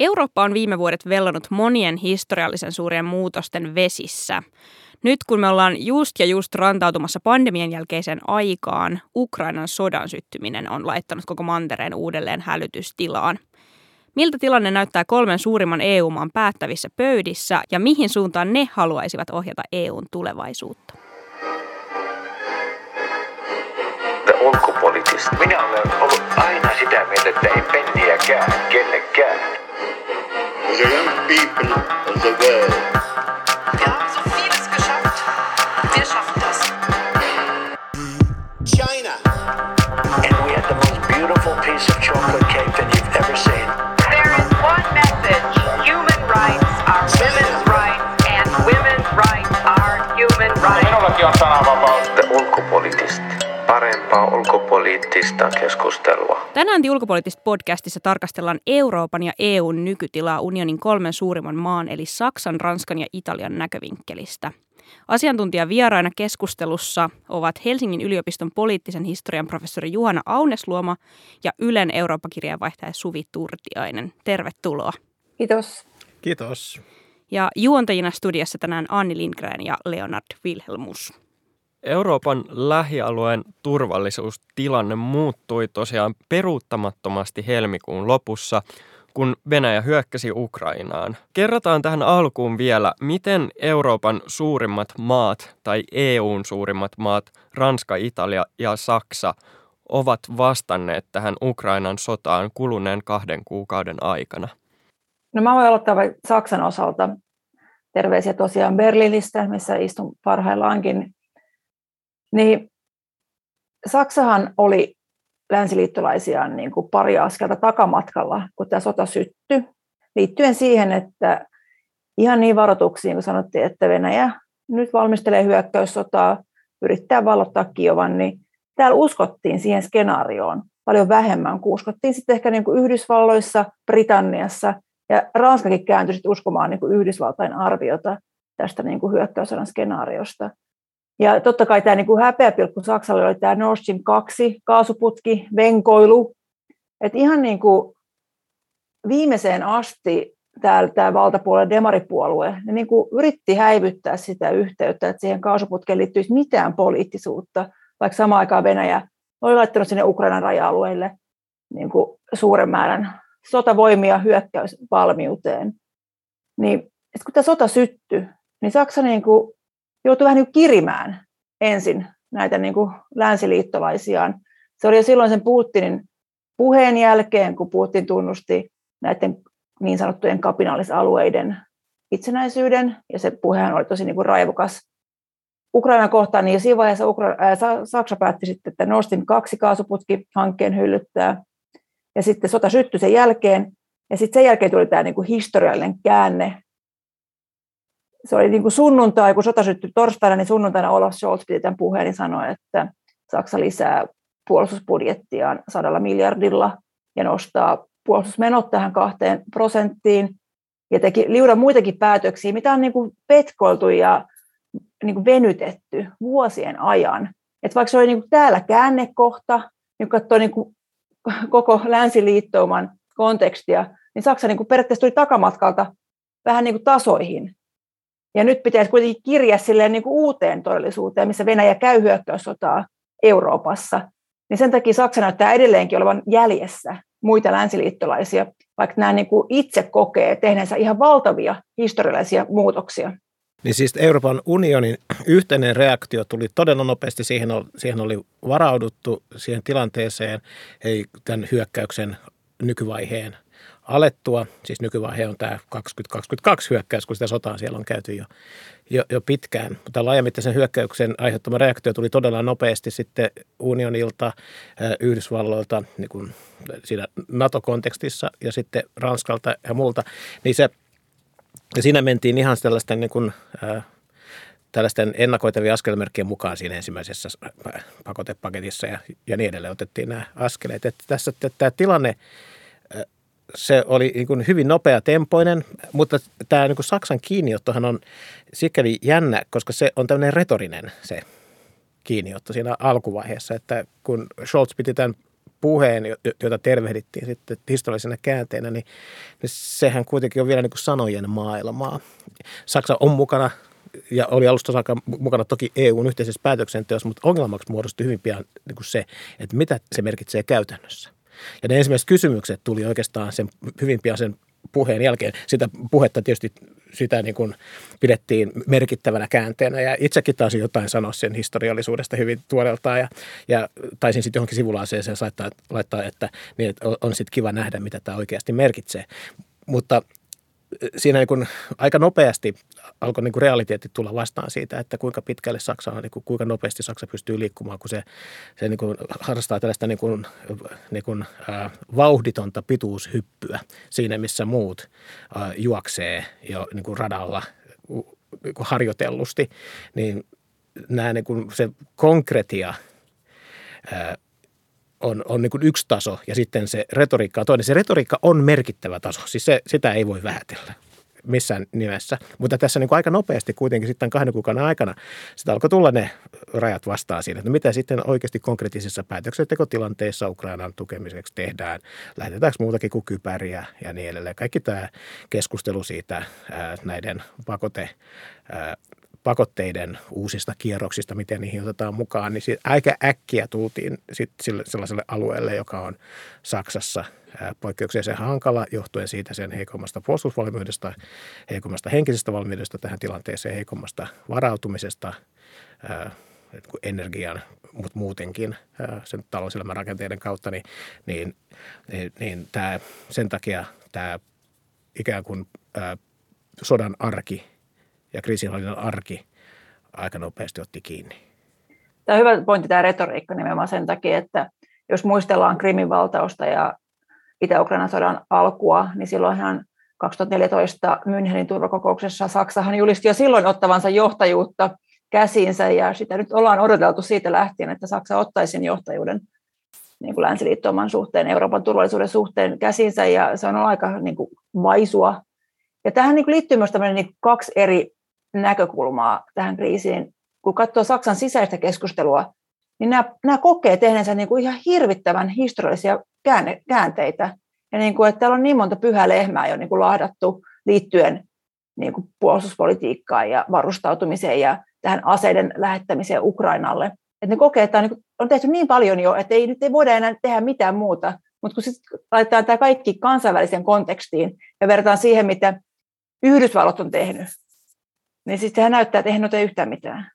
Eurooppa on viime vuodet vellonut monien historiallisen suurien muutosten vesissä. Nyt kun me ollaan just ja just rantautumassa pandemian jälkeiseen aikaan, Ukrainan sodan syttyminen on laittanut koko mantereen uudelleen hälytystilaan. Miltä tilanne näyttää kolmen suurimman EU-maan päättävissä pöydissä ja mihin suuntaan ne haluaisivat ohjata EUn tulevaisuutta? Minä olen ollut aina sitä mieltä, että ei penniäkään kellekään. The young people of the world. Wir haben so vieles geschafft. Wir schaffen das. China. And we had the most beautiful piece of chocolate cake that you've ever seen. There is one message. Human rights are women's rights and women's rights are human rights. Parempaa ulkopoliittista keskustelua. Tänään ulkopoliittisessa podcastissa tarkastellaan Euroopan ja EUn nykytilaa unionin kolmen suurimman maan eli Saksan, Ranskan ja Italian näkövinkkelistä. Asiantuntijavieraina keskustelussa ovat Helsingin yliopiston poliittisen historian professori Juhana Aunesluoma ja Ylen Eurooppa-kirjeenvaihtaja Suvi Turtiainen. Tervetuloa. Kiitos. Kiitos. Ja juontajina studiossa tänään Anni Lindgren ja Leonard Wilhelmus. Euroopan lähialueen turvallisuustilanne muuttui tosiaan peruuttamattomasti helmikuun lopussa, kun Venäjä hyökkäsi Ukrainaan. Kerrataan tähän alkuun vielä, miten Euroopan suurimmat maat tai EUn suurimmat maat, Ranska, Italia ja Saksa, ovat vastanneet tähän Ukrainan sotaan kuluneen kahden kuukauden aikana. No mä voin aloittaa Saksan osalta. Terveisiä tosiaan Berliinistä, missä istun parhaillaankin. Niin Saksahan oli länsiliittolaisiaan niin kuin pari askelta takamatkalla, kun tämä sota syttyi, liittyen siihen, että ihan niin varoituksiin, kun sanottiin, että Venäjä nyt valmistelee hyökkäyssotaa, yrittää vallottaa Kiovan, niin täällä uskottiin siihen skenaarioon paljon vähemmän kuin uskottiin sitten ehkä niin kuin Yhdysvalloissa, Britanniassa, ja Ranskakin kääntyi sitten uskomaan niin kuin Yhdysvaltain arviota tästä niin kuin skenaariosta. Ja totta kai tämä niin kuin häpeäpilkku Saksalle oli tämä Nord Stream 2 kaasuputki, venkoilu. Että ihan niin kuin viimeiseen asti täällä tämä valtapuolen demaripuolue ne niin kuin yritti häivyttää sitä yhteyttä, että siihen kaasuputkeen liittyisi mitään poliittisuutta, vaikka samaan aikaan Venäjä oli laittanut sinne Ukrainan raja-alueille niin kuin suuren määrän sotavoimia hyökkäysvalmiuteen. Niin, kun tämä sota syttyi, niin Saksa niin kuin joutui vähän niin kirimään ensin näitä niin kuin länsiliittolaisiaan. Se oli jo silloin sen Putinin puheen jälkeen, kun Putin tunnusti näiden niin sanottujen kapinaalisalueiden itsenäisyyden, ja se puhehan oli tosi niin kuin raivokas Ukrainan kohtaan, niin siinä vaiheessa Ukra- ää, Saksa päätti sitten, että Nostin kaksi kaasuputki-hankkeen hyllyttää, ja sitten sota syttyi sen jälkeen, ja sitten sen jälkeen tuli tämä niin kuin historiallinen käänne se oli niin kuin sunnuntai, kun sota syttyi torstaina, niin sunnuntaina Olaf Scholz piti tämän puheen niin sanoi, että Saksa lisää puolustusbudjettiaan sadalla miljardilla ja nostaa puolustusmenot tähän kahteen prosenttiin ja teki liuda muitakin päätöksiä, mitä on niin kuin petkoiltu ja niin kuin venytetty vuosien ajan. Et vaikka se oli niin kuin täällä käännekohta, niin katsoo niin kuin koko länsiliittouman kontekstia, niin Saksa niin kuin periaatteessa tuli takamatkalta vähän niin kuin tasoihin. Ja nyt pitäisi kuitenkin kirja silleen niin kuin uuteen todellisuuteen, missä Venäjä käy hyökkäyssotaa Euroopassa. Niin sen takia Saksa näyttää edelleenkin olevan jäljessä muita länsiliittolaisia, vaikka nämä niin kuin itse kokee tehneensä ihan valtavia historiallisia muutoksia. Niin siis Euroopan unionin yhteinen reaktio tuli todella nopeasti, siihen oli, siihen oli varauduttu siihen tilanteeseen, ei tämän hyökkäyksen nykyvaiheen alettua, siis nykyvaihe on tämä 2022 hyökkäys, kun sitä sotaa siellä on käyty jo, jo, jo pitkään. Mutta laajamittaisen hyökkäyksen aiheuttama reaktio tuli todella nopeasti sitten unionilta, Yhdysvalloilta niin kuin siinä NATO-kontekstissa ja sitten Ranskalta ja muulta. Niin se, siinä mentiin ihan tällaisten niin kuin, tällaisten ennakoitavien askelmerkkien mukaan siinä ensimmäisessä pakotepaketissa ja, ja niin edelleen otettiin nämä askeleet. Että tässä että tämä tilanne se oli niin kuin hyvin nopea tempoinen, mutta tämä niin kuin Saksan kiinniottohan on sikäli jännä, koska se on tämmöinen retorinen se kiinniotto siinä alkuvaiheessa, että kun Scholz piti tämän puheen, jota tervehdittiin sitten historiallisena käänteenä, niin, niin sehän kuitenkin on vielä niin kuin sanojen maailmaa. Saksa on mukana ja oli alusta saakka mukana toki EUn yhteisessä päätöksenteossa, mutta ongelmaksi muodostui hyvin pian niin kuin se, että mitä se merkitsee käytännössä. Ja ne ensimmäiset kysymykset tuli oikeastaan sen, hyvin pian sen puheen jälkeen. Sitä puhetta tietysti sitä niin kuin pidettiin merkittävänä käänteenä ja itsekin taisin jotain sanoa sen historiallisuudesta hyvin tuoreeltaan ja, ja taisin sitten johonkin sivulauseeseen laittaa, laittaa, että, niin, että on sitten kiva nähdä, mitä tämä oikeasti merkitsee. Mutta siinä niin kuin aika nopeasti alkoi niin kuin realiteetti tulla vastaan siitä, että kuinka pitkälle Saksa on, niin kuin, kuinka nopeasti Saksa pystyy liikkumaan, kun se, se niin kuin harrastaa tällaista niin kuin, niin kuin, äh, vauhditonta pituushyppyä siinä, missä muut äh, juoksee jo niin kuin radalla niin kuin harjoitellusti, niin nämä niin kuin se konkretia äh, on, on niin kuin yksi taso ja sitten se retoriikka on toinen. Se retoriikka on merkittävä taso, siis se, sitä ei voi vähätellä missään nimessä. Mutta tässä niin kuin aika nopeasti kuitenkin sitten kahden kuukauden aikana sitä alkoi tulla ne rajat vastaan siinä, että mitä sitten oikeasti konkreettisissa päätöksentekotilanteissa Ukrainan tukemiseksi tehdään. Lähetetäänkö muutakin kuin kypäriä ja niin edelleen. Kaikki tämä keskustelu siitä ää, näiden pakote ää, pakotteiden uusista kierroksista, miten niihin otetaan mukaan, niin aika äkkiä tultiin sit sellaiselle alueelle, joka on Saksassa. Poikkeuksellisen hankala johtuen siitä sen heikommasta puolustusvalmiudesta, heikommasta henkisestä valmiudesta tähän tilanteeseen, heikommasta varautumisesta, energian, mutta muutenkin sen talouselämän rakenteiden kautta, niin, niin, niin, niin tämä, sen takia tämä ikään kuin sodan arki ja kriisinhallinnan arki aika nopeasti otti kiinni. Tämä on hyvä pointti tämä retoriikka nimenomaan sen takia, että jos muistellaan Krimin valtausta ja Itä-Ukrainan sodan alkua, niin silloinhan 2014 Münchenin turvakokouksessa Saksahan julisti jo silloin ottavansa johtajuutta käsiinsä, ja sitä nyt ollaan odoteltu siitä lähtien, että Saksa ottaisi sen johtajuuden niin kuin länsiliittooman suhteen, Euroopan turvallisuuden suhteen käsinsä, ja se on aika niin kuin vaisua. Ja tähän niin kuin liittyy myös niin kaksi eri näkökulmaa tähän kriisiin. Kun katsoo Saksan sisäistä keskustelua, niin nämä, nämä kokee tehneensä niin kuin ihan hirvittävän historiallisia käänne, käänteitä. Ja niin kuin, että täällä on niin monta pyhää lehmää jo niin kuin lahdattu liittyen niin kuin puolustuspolitiikkaan ja varustautumiseen ja tähän aseiden lähettämiseen Ukrainalle. Että ne kokee, että on, niin kuin, on tehty niin paljon jo, että ei, nyt ei voida enää tehdä mitään muuta. Mutta kun sitten laitetaan tämä kaikki kansainväliseen kontekstiin ja verrataan siihen, mitä Yhdysvallat on tehnyt, niin sitten sehän näyttää, että eihän ole yhtään mitään.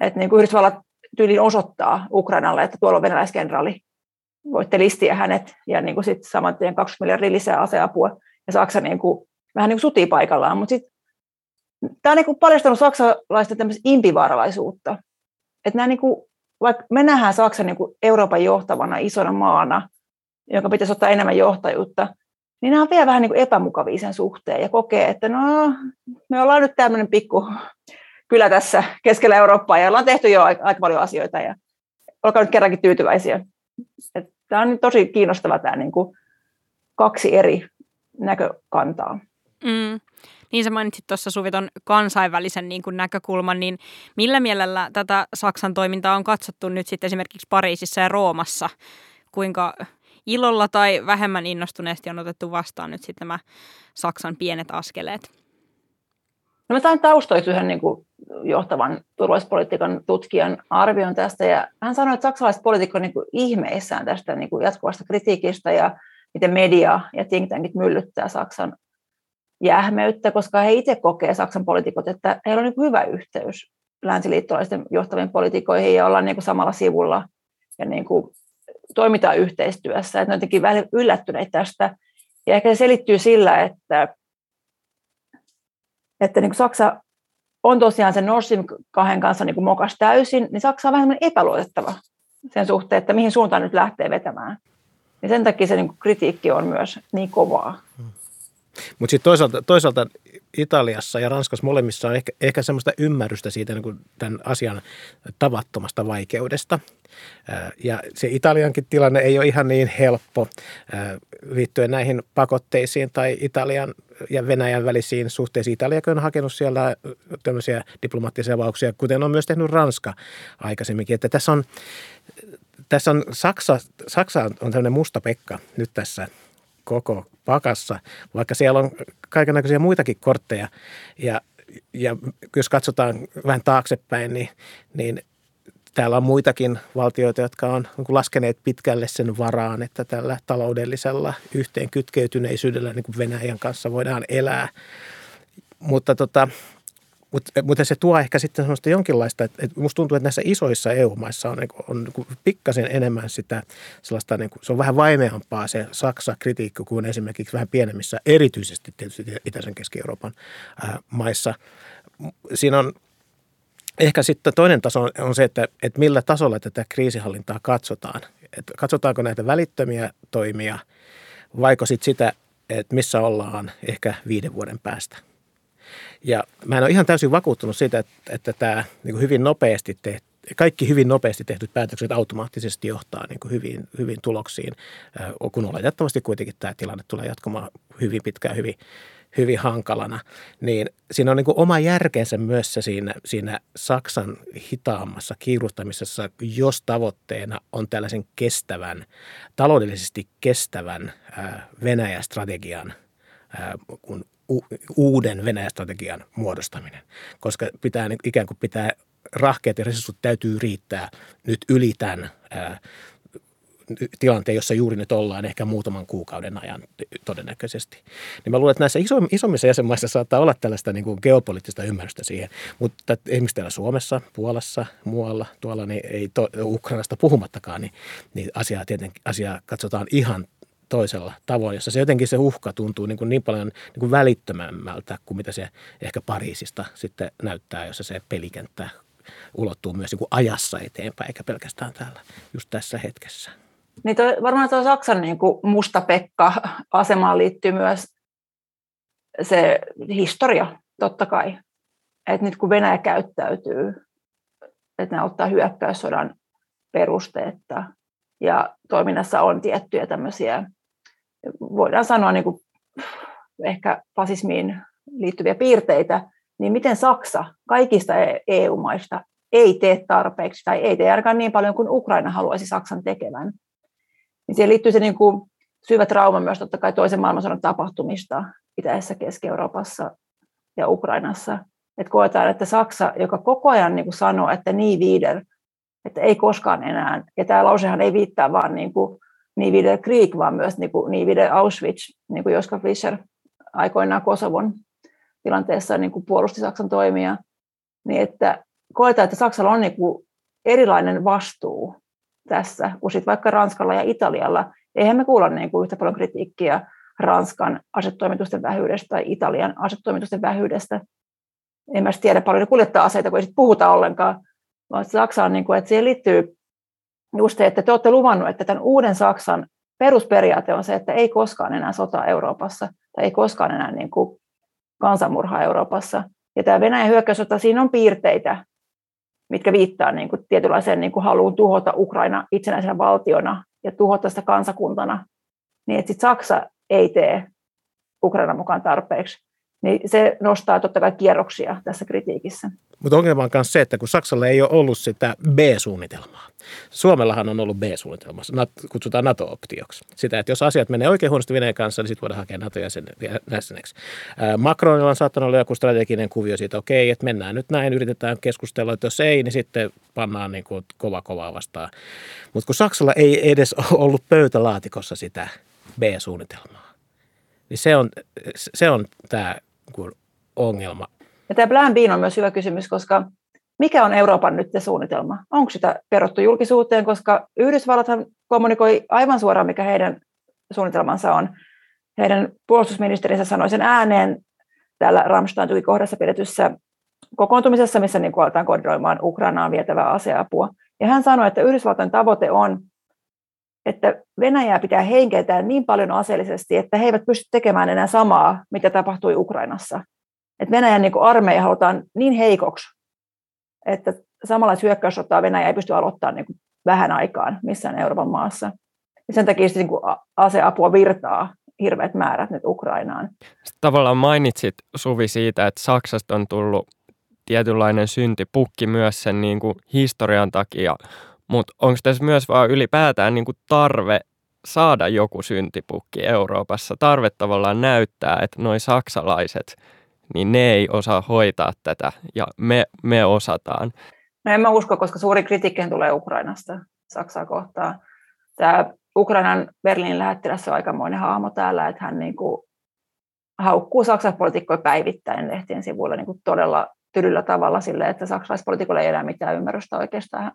Että niin kuin Yhdysvallat tyylin osoittaa Ukrainalle, että tuolla on venäläiskenraali, voitte listiä hänet, ja niin kuin sitten saman tien 20 miljardia lisää aseapua, ja Saksa niin kuin, vähän niin kuin sutii paikallaan, mutta sitten tämä on niin kuin paljastanut saksalaista tämmöistä impivaaralaisuutta, että nämä niin kuin, vaikka me nähdään Saksan niin kuin Euroopan johtavana isona maana, joka pitäisi ottaa enemmän johtajuutta, niin nämä on vielä vähän niin epämukavia sen suhteen ja kokee, että no, me ollaan nyt tämmöinen pikku kylä tässä keskellä Eurooppaa ja ollaan tehty jo aika, aika paljon asioita ja olkaa nyt kerrankin tyytyväisiä. Tämä on tosi kiinnostava tämä niin kuin kaksi eri näkökantaa. Mm. Niin sä mainitsit tuossa Suviton kansainvälisen niin kuin näkökulman, niin millä mielellä tätä Saksan toimintaa on katsottu nyt sitten esimerkiksi Pariisissa ja Roomassa? Kuinka ilolla tai vähemmän innostuneesti on otettu vastaan nyt sitten nämä Saksan pienet askeleet? No mä sain taustoitu yhden niin kuin johtavan turvallisuuspolitiikan tutkijan arvion tästä, ja hän sanoi, että saksalaiset poliitikot on niin kuin ihmeissään tästä niin kuin jatkuvasta kritiikistä ja miten media ja think tankit myllyttää Saksan jähmeyttä, koska he itse kokee Saksan poliitikot, että heillä on niin kuin hyvä yhteys länsiliittolaisten johtaviin poliitikoihin ja ollaan niin kuin samalla sivulla ja niin kuin toimitaan yhteistyössä. Että ne on jotenkin vähän yllättyneitä tästä. Ja ehkä se selittyy sillä, että, että niin kuin Saksa on tosiaan sen Stream kahden kanssa niin kuin mokas täysin, niin Saksa on vähän epäluotettava sen suhteen, että mihin suuntaan nyt lähtee vetämään. Ja sen takia se niin kuin kritiikki on myös niin kovaa. Hmm. Mutta sitten toisaalta, toisaalta Italiassa ja Ranskassa molemmissa on ehkä, ehkä semmoista ymmärrystä siitä niin tämän asian tavattomasta vaikeudesta. Ja se Italiankin tilanne ei ole ihan niin helppo liittyen näihin pakotteisiin tai Italian ja Venäjän välisiin suhteisiin. Italia on hakenut siellä tämmöisiä diplomaattisia vauksia, kuten on myös tehnyt Ranska aikaisemminkin. Että tässä on tässä on Saksa, Saksa on tämmöinen musta pekka nyt tässä koko pakassa, vaikka siellä on kaikenlaisia muitakin kortteja. Ja, ja jos katsotaan vähän taaksepäin, niin, niin täällä on muitakin valtioita, jotka on niin laskeneet pitkälle sen varaan, että tällä taloudellisella yhteen kytkeytyneisyydellä niin kuin Venäjän kanssa voidaan elää. Mutta tota, mutta, mutta se tuo ehkä sitten semmoista jonkinlaista, että, että musta tuntuu, että näissä isoissa EU-maissa on, niin kuin, on niin kuin pikkasen enemmän sitä sellaista, niin kuin, se on vähän vaimeampaa se Saksa-kritiikki kuin esimerkiksi vähän pienemmissä, erityisesti tietysti Itäisen Keski-Euroopan ää, maissa. Siinä on ehkä sitten toinen taso on se, että, että millä tasolla tätä kriisihallintaa katsotaan. Että katsotaanko näitä välittömiä toimia, vaiko sitten sitä, että missä ollaan ehkä viiden vuoden päästä – ja mä en ole ihan täysin vakuuttunut siitä, että, että tämä niin hyvin nopeasti tehty, kaikki hyvin nopeasti tehdyt päätökset automaattisesti johtaa niin kuin hyvin, hyvin tuloksiin, kun oletettavasti kuitenkin tämä tilanne tulee jatkumaan hyvin pitkään, hyvin, hyvin hankalana. Niin siinä on niin kuin oma järkensä myös siinä, siinä Saksan hitaammassa kiiruhtamisessa, jos tavoitteena on tällaisen kestävän, taloudellisesti kestävän Venäjä-strategian kun uuden Venäjä-strategian muodostaminen, koska pitää ikään kuin pitää rahkeet ja resurssit täytyy riittää nyt yli tämän ää, tilanteen, jossa juuri nyt ollaan ehkä muutaman kuukauden ajan todennäköisesti. Niin mä luulen, että näissä iso, isommissa jäsenmaissa saattaa olla tällaista niin kuin geopoliittista ymmärrystä siihen, mutta esimerkiksi täällä Suomessa, Puolassa, muualla, tuolla niin ei to, Ukrainasta puhumattakaan, niin, niin asiaa, tietenkin, asiaa katsotaan ihan toisella tavoin, jossa se jotenkin se uhka tuntuu niin, kuin niin paljon niin kuin välittömämmältä kuin mitä se ehkä Pariisista sitten näyttää, jossa se pelikenttä ulottuu myös niin kuin ajassa eteenpäin, eikä pelkästään täällä just tässä hetkessä. Niin toi, varmaan tuo Saksan niin kuin musta Pekka-asemaan liittyy myös se historia, totta kai. Että nyt kun Venäjä käyttäytyy, että ne ottaa hyökkäyssodan perusteetta ja toiminnassa on tiettyjä tämmöisiä voidaan sanoa niin kuin, ehkä fasismiin liittyviä piirteitä, niin miten Saksa kaikista EU-maista ei tee tarpeeksi tai ei tee ainakaan niin paljon kuin Ukraina haluaisi Saksan tekevän. Niin siihen liittyy se niin kuin syvä trauma myös totta kai toisen maailmansodan tapahtumista Itäisessä Keski-Euroopassa ja Ukrainassa. Että koetaan, että Saksa, joka koko ajan niin kuin sanoo, että niin viider, että ei koskaan enää, ja tämä lausehan ei viittaa vaan niin kuin vidare Krieg, vaan myös niin, kuin, vidare Auschwitz, niin kuin Joska Fischer aikoinaan Kosovon tilanteessa niin kuin puolusti Saksan toimia, niin että koetaan, että Saksalla on niin kuin erilainen vastuu tässä kuin sit vaikka Ranskalla ja Italialla. Eihän me kuulla niin kuin yhtä paljon kritiikkiä Ranskan asetoimitusten vähyydestä tai Italian asetoimitusten vähyydestä. En mä tiedä paljon kuljettaa aseita, kun ei sit puhuta ollenkaan, vaan Saksa on, niin kuin, että siihen liittyy just se, että te olette luvannut, että tämän uuden Saksan perusperiaate on se, että ei koskaan enää sota Euroopassa tai ei koskaan enää niin kuin kansanmurha Euroopassa. Ja tämä Venäjän hyökkäyssota, siinä on piirteitä, mitkä viittaa niin kuin tietynlaiseen niin kuin haluun tuhota Ukraina itsenäisenä valtiona ja tuhota sitä kansakuntana, niin että sit Saksa ei tee Ukraina mukaan tarpeeksi. Niin se nostaa totta kai kierroksia tässä kritiikissä. Mutta ongelma on myös se, että kun Saksalla ei ole ollut sitä B-suunnitelmaa. Suomellahan on ollut B-suunnitelma, kutsutaan NATO-optioksi. Sitä, että jos asiat menee oikein huonosti Venäjän kanssa, niin sitten voidaan hakea NATO-jäseneksi. Macronilla on saattanut olla joku strateginen kuvio siitä, okei, että mennään nyt näin, yritetään keskustella, että jos ei, niin sitten pannaan niin kuin kova kovaa vastaan. Mutta kun Saksalla ei edes ollut pöytälaatikossa sitä B-suunnitelmaa, niin se on, se on tämä ongelma ja tämä Plan B on myös hyvä kysymys, koska mikä on Euroopan nyt suunnitelma? Onko sitä peruttu julkisuuteen, koska Yhdysvallathan kommunikoi aivan suoraan, mikä heidän suunnitelmansa on. Heidän puolustusministerinsä sanoi sen ääneen täällä Ramstein kohdassa pidetyssä kokoontumisessa, missä niin aletaan koordinoimaan Ukrainaan vietävää aseapua. Ja hän sanoi, että Yhdysvaltain tavoite on, että Venäjää pitää heikentää niin paljon aseellisesti, että he eivät pysty tekemään enää samaa, mitä tapahtui Ukrainassa että Venäjän niin armeija halutaan niin heikoksi, että samanlaista hyökkäyssotaa Venäjä ei pysty aloittamaan niin vähän aikaan missään Euroopan maassa. Ja sen takia niin kuin aseapua virtaa hirveät määrät nyt Ukrainaan. Tavallaan mainitsit Suvi siitä, että Saksasta on tullut tietynlainen syntipukki myös sen niin kuin historian takia, Mutta onko tässä myös vaan ylipäätään niin kuin tarve saada joku syntipukki Euroopassa? Tarve tavallaan näyttää, että noi saksalaiset, niin ne ei osaa hoitaa tätä ja me, me osataan. No en mä usko, koska suuri kritiikki tulee Ukrainasta Saksaa kohtaan. Tämä Ukrainan Berliinin lähettiläs on aikamoinen hahmo täällä, että hän niin kuin haukkuu poliitikkoja päivittäin lehtien sivuilla niin kuin todella tylyllä tavalla sille, että saksalaispoliitikolla ei enää mitään ymmärrystä oikeastaan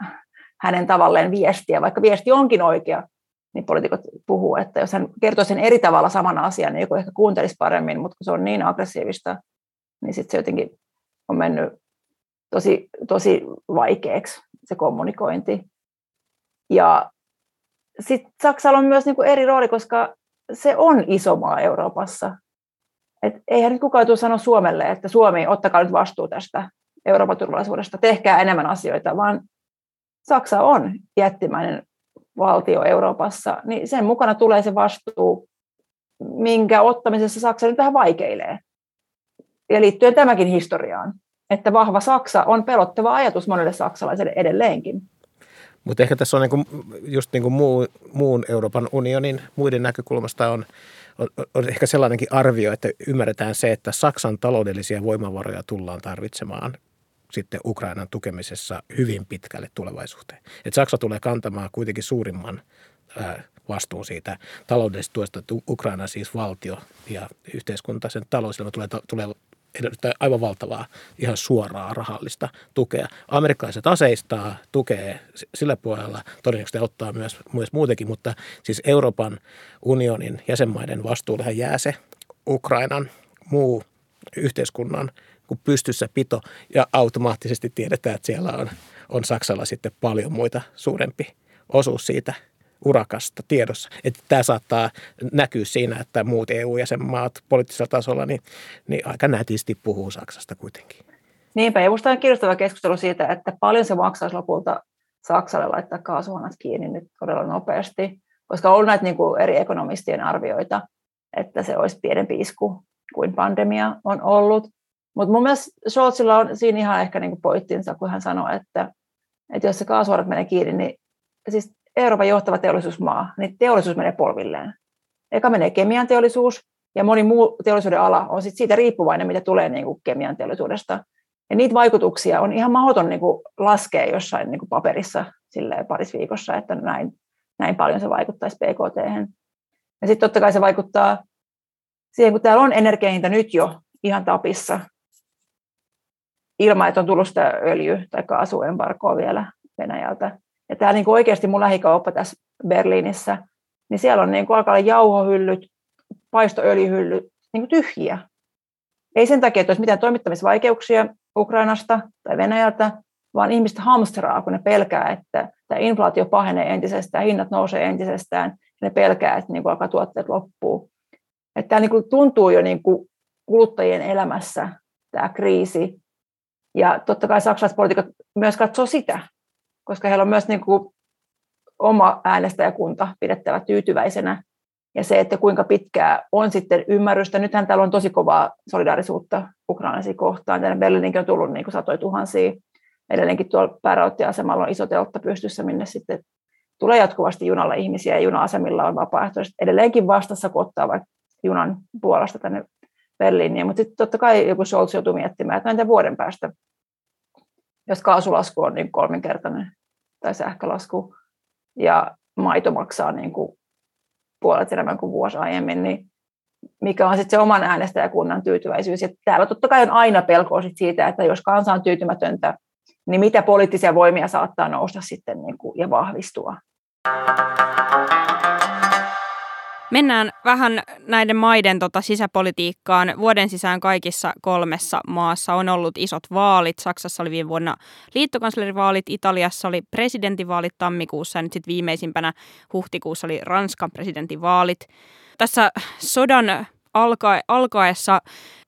hänen tavalleen viestiä, vaikka viesti onkin oikea, niin poliitikot puhuu, että jos hän kertoo sen eri tavalla saman asian, niin joku ehkä kuuntelisi paremmin, mutta kun se on niin aggressiivista, niin sitten se jotenkin on mennyt tosi, tosi vaikeaksi se kommunikointi. Ja sitten Saksalla on myös niin kuin eri rooli, koska se on iso maa Euroopassa. Et eihän nyt kukaan tule sanoa Suomelle, että Suomi, ottakaa nyt vastuu tästä Euroopan turvallisuudesta, tehkää enemmän asioita, vaan Saksa on jättimäinen valtio Euroopassa, niin sen mukana tulee se vastuu, minkä ottamisessa Saksa nyt vähän vaikeilee. Ja liittyen tämäkin historiaan, että vahva Saksa on pelottava ajatus monelle saksalaiselle edelleenkin. Mutta ehkä tässä on niin kuin, just niin kuin muu, muun Euroopan unionin muiden näkökulmasta on, on, on ehkä sellainenkin arvio, että ymmärretään se, että Saksan taloudellisia voimavaroja tullaan tarvitsemaan sitten Ukrainan tukemisessa hyvin pitkälle tulevaisuuteen. Et Saksa tulee kantamaan kuitenkin suurimman ää, vastuun siitä taloudellisesta tuesta, että Ukraina siis valtio ja yhteiskunta, sen talouselämä tulee, tulee edellyttää aivan valtavaa ihan suoraa rahallista tukea. Amerikkalaiset aseistaa, tukee sillä puolella, todennäköisesti ottaa myös, myös muutenkin, mutta siis Euroopan unionin jäsenmaiden vastuullehan jää se Ukrainan muu yhteiskunnan kun pystyssä pito ja automaattisesti tiedetään, että siellä on, on Saksalla sitten paljon muita suurempi osuus siitä urakasta tiedossa. Että tämä saattaa näkyä siinä, että muut EU-jäsenmaat poliittisella tasolla niin, niin aika nätisti puhuu Saksasta kuitenkin. Niinpä, ja minusta on kiinnostava keskustelu siitä, että paljon se maksaisi lopulta Saksalle laittaa kaasuhanat kiinni nyt todella nopeasti, koska on näitä niin kuin eri ekonomistien arvioita, että se olisi pienempi isku kuin pandemia on ollut. Mutta mun mielestä Scholzilla on siinä ihan ehkä niin pointtinsa, kun hän sanoi, että, että jos se kaasuhanat menee kiinni, niin siis Euroopan johtava teollisuusmaa, niin teollisuus menee polvilleen. Eka menee kemian teollisuus, ja moni muu teollisuuden ala on sit siitä riippuvainen, mitä tulee niin kuin kemian teollisuudesta. Ja niitä vaikutuksia on ihan mahdoton niin kuin laskea jossain niin kuin paperissa parissa viikossa, että näin, näin paljon se vaikuttaisi PKT. Ja sitten totta kai se vaikuttaa siihen, kun täällä on energiahinta nyt jo ihan tapissa, ilman, että on tullut sitä öljy- tai kaasuembarkoa vielä Venäjältä. Ja täällä niin oikeasti mun lähikauppa tässä Berliinissä, niin siellä on niin kuin alkaa jauhohyllyt, paistoöljyhyllyt niin kuin tyhjiä. Ei sen takia, että olisi mitään toimittamisvaikeuksia Ukrainasta tai Venäjältä, vaan ihmiset hamstraa, kun ne pelkää, että tämä inflaatio pahenee entisestään, hinnat nousee entisestään, ja ne pelkää, että niin kuin alkaa tuotteet loppuu. Että tämä niin kuin tuntuu jo niin kuin kuluttajien elämässä, tämä kriisi. Ja totta kai saksalaiset poliitikot myös katsoo sitä, koska heillä on myös niin kuin oma äänestäjäkunta pidettävä tyytyväisenä. Ja se, että kuinka pitkää on sitten ymmärrystä. Nythän täällä on tosi kovaa solidaarisuutta ukrainaisia kohtaan. Tänne Berliininkin on tullut niin satoja tuhansia. Edelleenkin tuolla päärauttiasemalla on iso teltta pystyssä, minne sitten tulee jatkuvasti junalla ihmisiä ja juna-asemilla on vapaaehtoiset edelleenkin vastassa, kun ottaa vaikka junan puolesta tänne Berliiniin. Mutta sitten totta kai joku Scholz joutuu miettimään, että näitä vuoden päästä jos kaasulasku on niin kolminkertainen tai sähkölasku ja maito maksaa niin kuin puolet enemmän kuin vuosi aiemmin, niin mikä on sitten se oman äänestäjäkunnan tyytyväisyys. Ja täällä totta kai on aina pelkoa sit siitä, että jos kansa on tyytymätöntä, niin mitä poliittisia voimia saattaa nousta sitten niin kuin, ja vahvistua. Mennään vähän näiden maiden tota sisäpolitiikkaan. Vuoden sisään kaikissa kolmessa maassa on ollut isot vaalit. Saksassa oli viime vuonna liittokanslerivaalit, Italiassa oli presidentinvaalit tammikuussa ja nyt sitten viimeisimpänä huhtikuussa oli Ranskan presidentinvaalit. Tässä sodan alka- alkaessa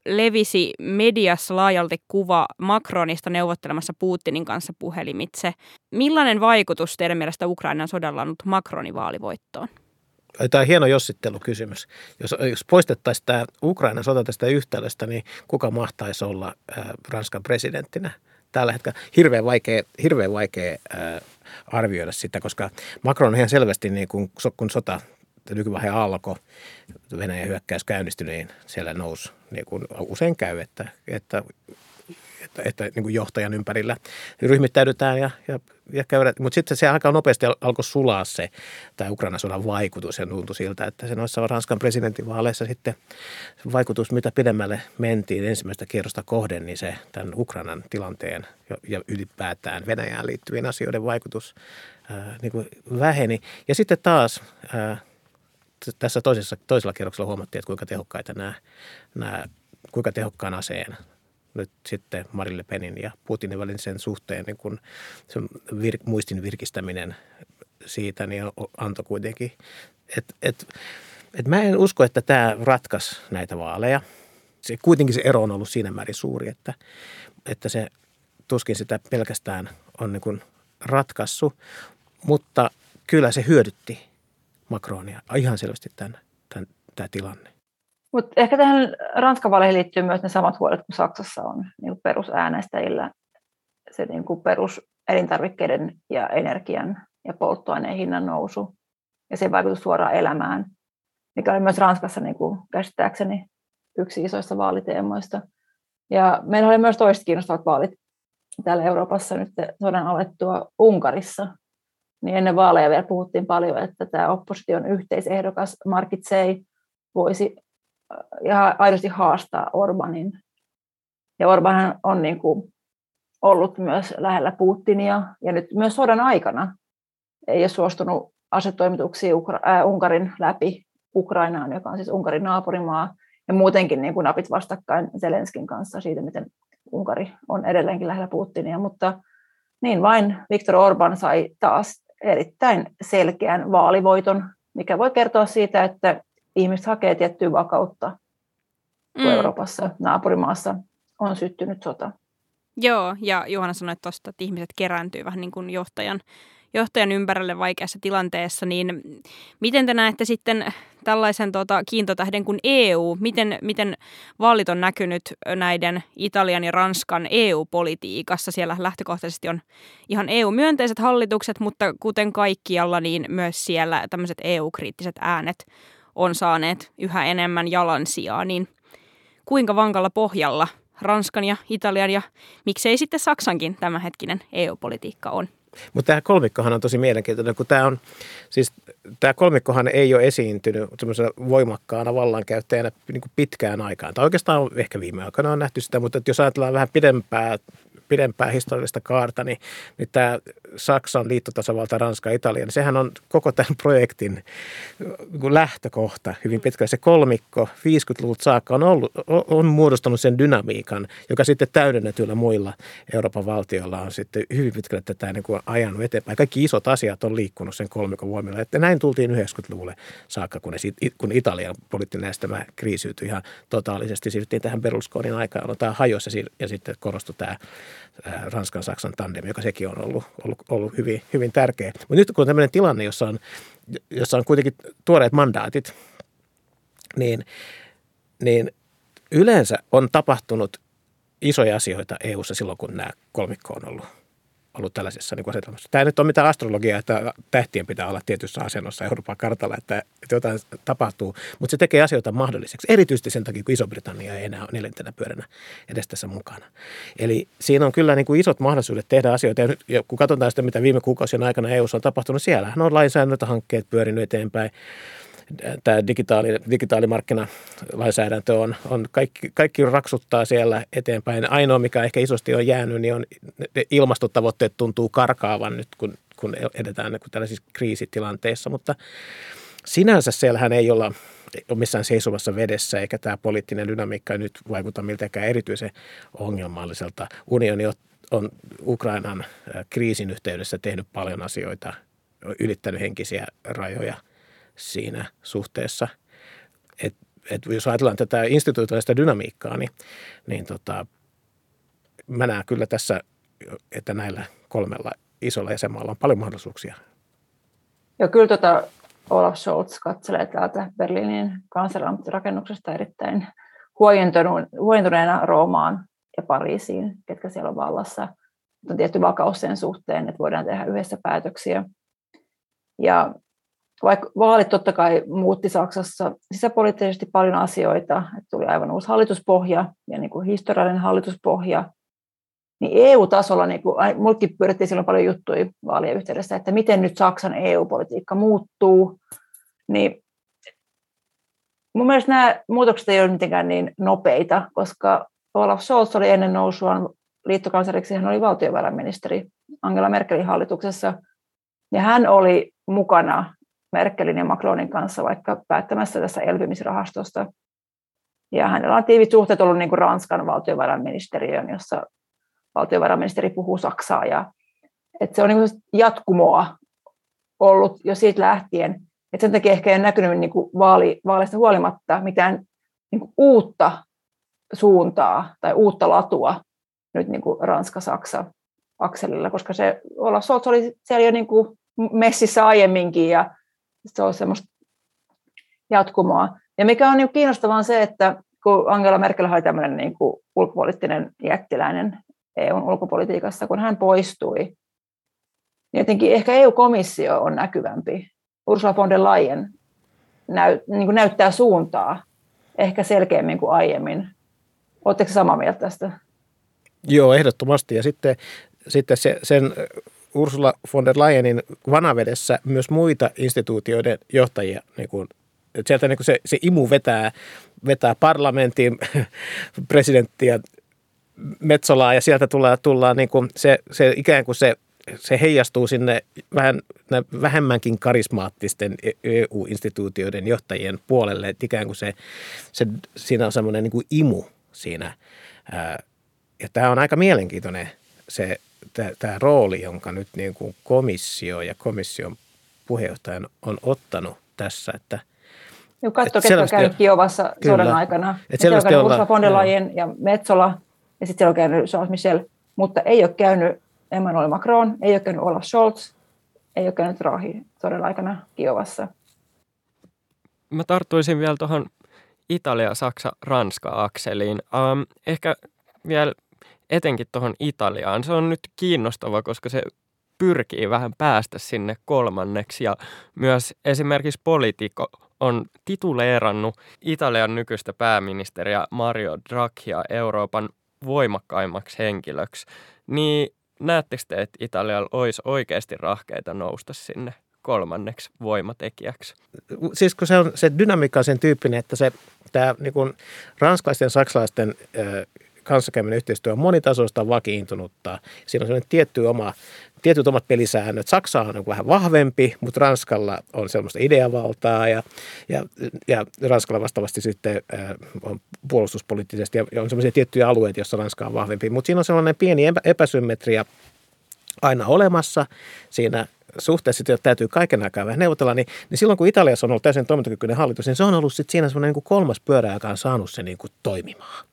levisi mediassa laajalti kuva Macronista neuvottelemassa Putinin kanssa puhelimitse. Millainen vaikutus teidän mielestä Ukrainan sodalla on ollut Macronin vaalivoittoon? Tämä on hieno jossittelukysymys. Jos, jos poistettaisiin tämä Ukrainan sota tästä yhtälöstä, niin kuka mahtaisi olla ää, Ranskan presidenttinä tällä hetkellä. Hirveän vaikea, hirveän vaikea ää, arvioida sitä, koska Macron ihan selvästi, niin kun, kun sota nykyvaihe alkoi, Venäjän hyökkäys käynnistyi, niin siellä nousi, niin kuin usein käy, että, että että, että niin kuin johtajan ympärillä ryhmittäydytään ja, ja, ja käydään. Mutta sitten se aika nopeasti alkoi sulaa se tämä Ukrainan sodan vaikutus ja tuntui siltä, että se noissa Ranskan presidentinvaaleissa sitten vaikutus, mitä pidemmälle mentiin ensimmäistä kierrosta kohden, niin se tämän Ukrainan tilanteen ja, ja ylipäätään Venäjään liittyvien asioiden vaikutus ää, niin kuin väheni. Ja sitten taas ää, tässä toisessa, toisella kierroksella huomattiin, että kuinka tehokkaita nämä, nämä kuinka tehokkaan aseen nyt sitten Marille Penin ja Putinin välisen suhteen niin kun sen vir, muistin virkistäminen siitä niin antoi kuitenkin. Et, et, et mä en usko, että tämä ratkaisi näitä vaaleja. Se, kuitenkin se ero on ollut siinä määrin suuri, että, että se tuskin sitä pelkästään on niin kuin ratkaissut, mutta kyllä se hyödytti Macronia ihan selvästi tämän, tämän, tämä tilanne. Mutta ehkä tähän Ranskan vaaleihin liittyy myös ne samat huolet kuin Saksassa on niin kuin perusäänestäjillä. Se niin kuin perus elintarvikkeiden ja energian ja polttoaineen hinnan nousu ja sen vaikutus suoraan elämään, mikä oli myös Ranskassa niin kuin käsittääkseni yksi isoista vaaliteemoista. Ja meillä oli myös toiset kiinnostavat vaalit täällä Euroopassa nyt sodan alettua Unkarissa. Niin ennen vaaleja vielä puhuttiin paljon, että tämä opposition yhteisehdokas Markitsei voisi ja aidosti haastaa Orbanin. Ja Orban on niin kuin ollut myös lähellä Putinia ja nyt myös sodan aikana ei ole suostunut asetoimituksiin Ukra- äh, Unkarin läpi Ukrainaan, joka on siis Unkarin naapurimaa, ja muutenkin niin kuin napit vastakkain Zelenskin kanssa siitä, miten Unkari on edelleenkin lähellä Putinia, mutta niin vain Viktor Orban sai taas erittäin selkeän vaalivoiton, mikä voi kertoa siitä, että ihmiset hakee tiettyä vakautta, kun mm. Euroopassa naapurimaassa on syttynyt sota. Joo, ja Juhana sanoi tuosta, että ihmiset kerääntyy vähän niin kuin johtajan, johtajan ympärille vaikeassa tilanteessa, niin miten te näette sitten tällaisen tota, kiintotähden kuin EU, miten, miten vaalit on näkynyt näiden Italian ja Ranskan EU-politiikassa? Siellä lähtökohtaisesti on ihan EU-myönteiset hallitukset, mutta kuten kaikkialla, niin myös siellä tämmöiset EU-kriittiset äänet on saaneet yhä enemmän jalansijaa, niin kuinka vankalla pohjalla Ranskan ja Italian ja miksei sitten Saksankin tämänhetkinen EU-politiikka on? Mutta tämä kolmikkohan on tosi mielenkiintoinen, kun tämä on, siis tämä kolmikkohan ei ole esiintynyt semmoisena voimakkaana vallankäyttäjänä niin pitkään aikaan. Tai oikeastaan ehkä viime aikoina on nähty sitä, mutta jos ajatellaan vähän pidempää pidempää historiallista kaarta, niin, niin tämä Saksan liittotasavalta, Ranska, Italia, niin sehän on koko tämän projektin niin lähtökohta hyvin pitkälle. Se kolmikko 50-luvulta saakka on, ollut, on muodostanut sen dynamiikan, joka sitten täydennetyillä muilla Euroopan valtioilla on sitten hyvin pitkälle tätä niin kuin ajanut eteenpäin. Kaikki isot asiat on liikkunut sen kolmikon voimilla. Että näin tultiin 90-luvulle saakka, kun, ne, kun Italian poliittinen estämä kriisiytyi ihan totaalisesti. Siirryttiin tähän Berlusconin aikaan, jolloin tämä ja sitten korostui tämä Ranskan-Saksan tandem, joka sekin on ollut, ollut, ollut hyvin, hyvin tärkeä. Mutta nyt kun on tämmöinen tilanne, jossa on, jossa on kuitenkin tuoreet mandaatit, niin, niin yleensä on tapahtunut isoja asioita EU-ssa silloin, kun nämä kolmikko on ollut ollut tällaisessa niin asetelmassa. Tämä ei nyt ole mitään astrologiaa, että tähtien pitää olla tietyssä asennossa Euroopan kartalla, että, että jotain tapahtuu, mutta se tekee asioita mahdolliseksi, erityisesti sen takia, kun Iso-Britannia ei enää ole neljäntenä pyöränä edes tässä mukana. Eli siinä on kyllä niin kuin isot mahdollisuudet tehdä asioita, ja, nyt, ja kun katsotaan sitä, mitä viime kuukausien aikana EU on tapahtunut, siellähän on lainsäädäntöhankkeet pyörinyt eteenpäin, tämä digitaali, digitaalimarkkinalainsäädäntö on, on kaikki, kaikki raksuttaa siellä eteenpäin. Ainoa, mikä ehkä isosti on jäänyt, niin on ilmastotavoitteet tuntuu karkaavan nyt, kun, kun edetään niin tällaisissa kriisitilanteissa, mutta sinänsä siellähän ei olla ole missään seisovassa vedessä, eikä tämä poliittinen dynamiikka nyt vaikuta miltäkään erityisen ongelmalliselta. Unioni on Ukrainan kriisin yhteydessä tehnyt paljon asioita, ylittänyt henkisiä rajoja – siinä suhteessa. Et, et jos ajatellaan tätä instituutioista dynamiikkaa, niin, niin tota, mä näen kyllä tässä, että näillä kolmella isolla jäsenmaalla on paljon mahdollisuuksia. Joo, kyllä tota Olaf Scholz katselee täältä Berliinin kansanrakennuksesta erittäin huojentuneena Roomaan ja Pariisiin, ketkä siellä on vallassa. On tietty vakaus sen suhteen, että voidaan tehdä yhdessä päätöksiä. Ja vaikka vaalit totta kai muutti Saksassa sisäpoliittisesti paljon asioita, että tuli aivan uusi hallituspohja ja niin kuin historiallinen hallituspohja, niin EU-tasolla, niin kuin, mullekin pyörittiin silloin paljon juttuja vaalien yhteydessä, että miten nyt Saksan EU-politiikka muuttuu, niin mun mielestä nämä muutokset ei ole mitenkään niin nopeita, koska Olaf Scholz oli ennen nousuaan liittokansleriksi, hän oli valtiovarainministeri Angela Merkelin hallituksessa, ja hän oli mukana Merkelin ja Macronin kanssa vaikka päättämässä tässä elpymisrahastosta. Ja hänellä on tiivit suhteet ollut niin kuin Ranskan valtiovarainministeriöön, jossa valtiovarainministeri puhuu saksaa. Ja, että se on niin kuin jatkumoa ollut jo siitä lähtien. Että sen takia ehkä ei ole näkynyt niin kuin vaali, vaaleista huolimatta mitään niin kuin uutta suuntaa tai uutta latua nyt niin kuin Ranska-Saksa akselilla, koska se Olaf Scholz oli siellä jo niin kuin messissä aiemminkin ja se on semmoista jatkumoa. Ja mikä on niin kiinnostavaa on se, että kun Angela Merkel oli tämmöinen niin kuin ulkopoliittinen jättiläinen EUn ulkopolitiikassa, kun hän poistui, niin jotenkin ehkä EU-komissio on näkyvämpi. Ursula von der Leyen näy, niin kuin näyttää suuntaa ehkä selkeämmin kuin aiemmin. Oletteko samaa mieltä tästä? Joo, ehdottomasti. Ja sitten, sitten se, sen Ursula von der Leyenin vanavedessä myös muita instituutioiden johtajia. Niin kuin, että sieltä niin kuin se, se imu vetää, vetää parlamentin presidenttiä Metsolaa ja sieltä tullaan, tullaan niin kuin se, se ikään kuin se, se heijastuu sinne vähän vähemmänkin karismaattisten EU-instituutioiden johtajien puolelle, että ikään kuin se, se siinä on semmoinen niin kuin imu siinä. Ja tämä on aika mielenkiintoinen se tämä rooli, jonka nyt niin kuin komissio ja komission puheenjohtajan on ottanut tässä, että Joo, katso, ketkä on käynyt Kiovassa kyllä, sodan aikana. Et siellä on käynyt Ursula von der Leyen ja Metsola, ja sitten siellä on käynyt Charles Michel, mutta ei ole käynyt Emmanuel Macron, ei ole käynyt Olaf Scholz, ei ole käynyt Rahi sodan aikana Kiovassa. Mä tarttuisin vielä tuohon Italia-Saksa-Ranska-akseliin. Um, ehkä vielä etenkin tuohon Italiaan. Se on nyt kiinnostava, koska se pyrkii vähän päästä sinne kolmanneksi ja myös esimerkiksi poliitikko on tituleerannut Italian nykyistä pääministeriä Mario Draghia Euroopan voimakkaimmaksi henkilöksi. Niin näettekö te, että Italialla olisi oikeasti rahkeita nousta sinne kolmanneksi voimatekijäksi? Siis kun se on se dynamiikka on sen tyyppinen, että se tämä niin ranskalaisten ja saksalaisten kanssakäyminen yhteistyö on monitasoista vakiintunutta. Siinä on sellainen tietty oma, tietyt omat pelisäännöt. Saksa on vähän vahvempi, mutta Ranskalla on sellaista ideavaltaa ja, ja, ja Ranskalla vastaavasti sitten äh, on puolustuspoliittisesti ja on sellaisia tiettyjä alueita, joissa Ranska on vahvempi. Mutta siinä on sellainen pieni epäsymmetria aina olemassa siinä suhteessa, että täytyy kaiken aikaa vähän neuvotella, niin, niin silloin kun Italiassa on ollut täysin toimintakykyinen hallitus, niin se on ollut sitten siinä semmoinen niin kolmas pyörä, joka on saanut sen niin kuin toimimaan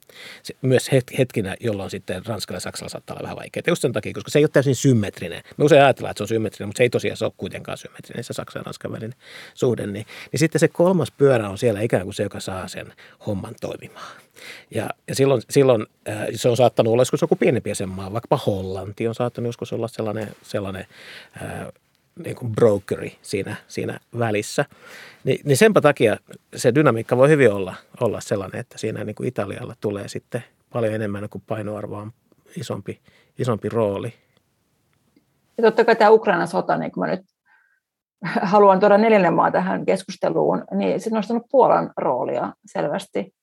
se, myös hetkinä, jolloin sitten Ranskalla ja Saksalla saattaa olla vähän vaikeaa. Just sen takia, koska se ei ole täysin symmetrinen. Me usein ajatellaan, että se on symmetrinen, mutta se ei tosiaan se ole kuitenkaan symmetrinen, se Saksan ja Ranskan välinen suhde. Niin, niin sitten se kolmas pyörä on siellä ikään kuin se, joka saa sen homman toimimaan. Ja, ja silloin, silloin äh, se on saattanut olla joskus joku pienempi jäsenmaa, vaikkapa Hollanti on saattanut joskus olla sellainen, sellainen äh, niin kuin brokeri siinä, siinä välissä. Ni, niin senpä takia se dynamiikka voi hyvin olla, olla sellainen, että siinä niin kuin Italialla tulee sitten paljon enemmän kuin painoarvoa isompi, isompi rooli. Ja totta kai tämä Ukrainan sota, niin kuin mä nyt haluan tuoda neljännen maa tähän keskusteluun, niin se on nostanut Puolan roolia selvästi.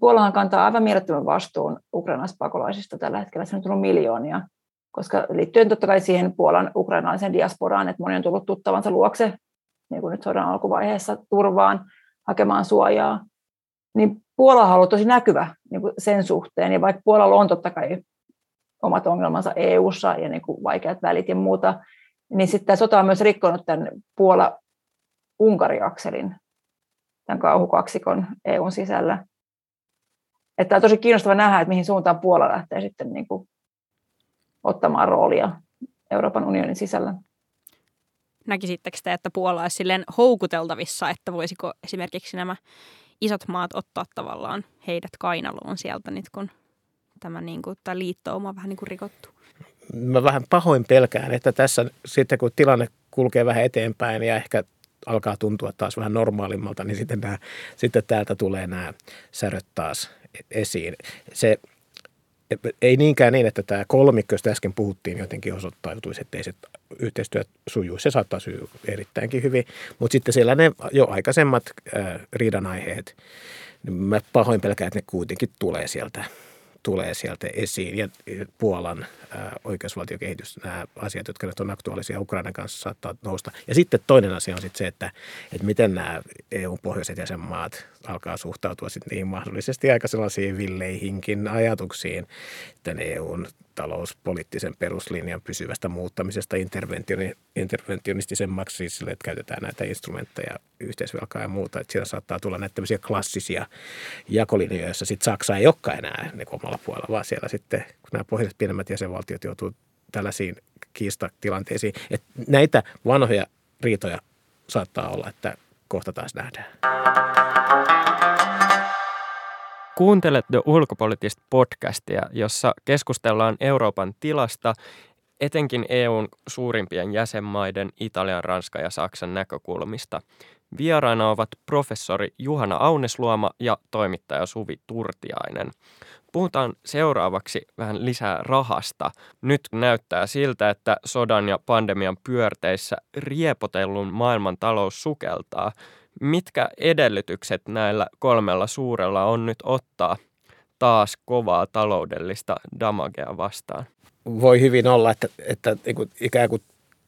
Puolahan kantaa aivan mielettömän vastuun Ukrainassa pakolaisista tällä hetkellä. Se on tullut miljoonia koska liittyen totta kai siihen Puolan ukrainalaisen diasporaan, että moni on tullut tuttavansa luokse, niin kuin nyt sodan alkuvaiheessa turvaan hakemaan suojaa, niin Puola on ollut tosi näkyvä niin kuin sen suhteen, ja vaikka Puolalla on totta kai omat ongelmansa EU-ssa ja niin kuin vaikeat välit ja muuta, niin sitten tämä sota on myös rikkonut tämän Puola-Unkari-akselin, tämän kauhukaksikon EUn sisällä. Että on tosi kiinnostava nähdä, että mihin suuntaan Puola lähtee sitten niin kuin ottamaan roolia Euroopan unionin sisällä. Näkisittekö te, että Puola olisi silleen houkuteltavissa, että voisiko esimerkiksi nämä isot maat ottaa tavallaan heidät kainaloon sieltä nyt, kun tämä, niin kuin, tämä liittouma vähän niin kuin rikottu? Mä vähän pahoin pelkään, että tässä sitten kun tilanne kulkee vähän eteenpäin ja ehkä alkaa tuntua taas vähän normaalimmalta, niin sitten, nämä, sitten täältä tulee nämä säröt taas esiin. Se ei niinkään niin, että tämä kolmikko, josta äsken puhuttiin, jotenkin osoittautuisi, että ei se yhteistyö sujuu. Se saattaa sujua erittäinkin hyvin, mutta sitten siellä ne jo aikaisemmat äh, riidanaiheet, niin mä pahoin pelkään, että ne kuitenkin tulee sieltä tulee sieltä esiin. Ja Puolan oikeusvaltiokehitys, nämä asiat, jotka nyt on aktuaalisia Ukrainan kanssa, saattaa nousta. Ja sitten toinen asia on sitten se, että, että miten nämä EU-pohjoiset jäsenmaat alkaa suhtautua sitten niihin mahdollisesti aika sellaisiin villeihinkin ajatuksiin, että EUn talouspoliittisen peruslinjan pysyvästä muuttamisesta interventionistisemmaksi, siis sille, että käytetään näitä instrumentteja, yhteisvelkaa ja muuta. Että siellä saattaa tulla näitä tämmöisiä klassisia jakolinjoja, joissa sitten Saksa ei olekaan enää niin omalla puolella, vaan siellä sitten, kun nämä pohjoiset pienemmät jäsenvaltiot joutuu tällaisiin kiistatilanteisiin. Että näitä vanhoja riitoja saattaa olla, että kohta taas nähdään. Kuuntelette ulkopoliittista podcastia, jossa keskustellaan Euroopan tilasta, etenkin EUn suurimpien jäsenmaiden Italian, Ranskan ja Saksan näkökulmista. Vieraina ovat professori Juhana Aunesluoma ja toimittaja Suvi Turtiainen. Puhutaan seuraavaksi vähän lisää rahasta. Nyt näyttää siltä, että sodan ja pandemian pyörteissä riepotellun maailman talous sukeltaa – mitkä edellytykset näillä kolmella suurella on nyt ottaa taas kovaa taloudellista damagea vastaan? Voi hyvin olla, että, että niin ikään kuin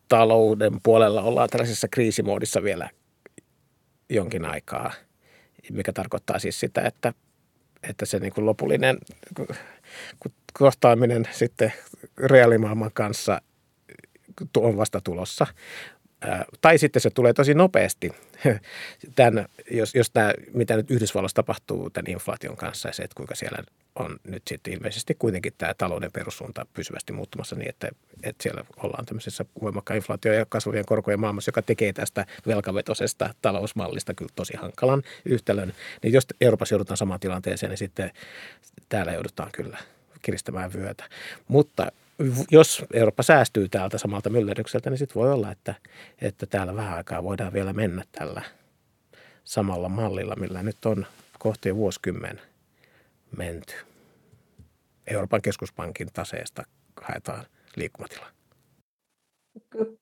talouden puolella ollaan tällaisessa kriisimoodissa vielä jonkin aikaa, mikä tarkoittaa siis sitä, että, että se niin kuin lopullinen kohtaaminen sitten reaalimaailman kanssa on vasta tulossa. Tai sitten se tulee tosi nopeasti, tämän, jos, jos tämä, mitä nyt Yhdysvalloissa tapahtuu tämän inflaation kanssa ja se, että kuinka siellä on nyt sitten ilmeisesti kuitenkin tämä talouden perussuunta pysyvästi muuttumassa niin, että, että siellä ollaan tämmöisessä voimakkaan inflaatio- ja kasvavien korkojen maailmassa, joka tekee tästä velkavetosesta talousmallista kyllä tosi hankalan yhtälön. Niin jos Euroopassa joudutaan samaan tilanteeseen, niin sitten täällä joudutaan kyllä kiristämään vyötä. Mutta jos Eurooppa säästyy täältä samalta myllerrykseltä, niin sitten voi olla, että, että täällä vähän aikaa voidaan vielä mennä tällä samalla mallilla, millä nyt on kohti vuosikymmen menty. Euroopan keskuspankin taseesta haetaan liikkumatilaa.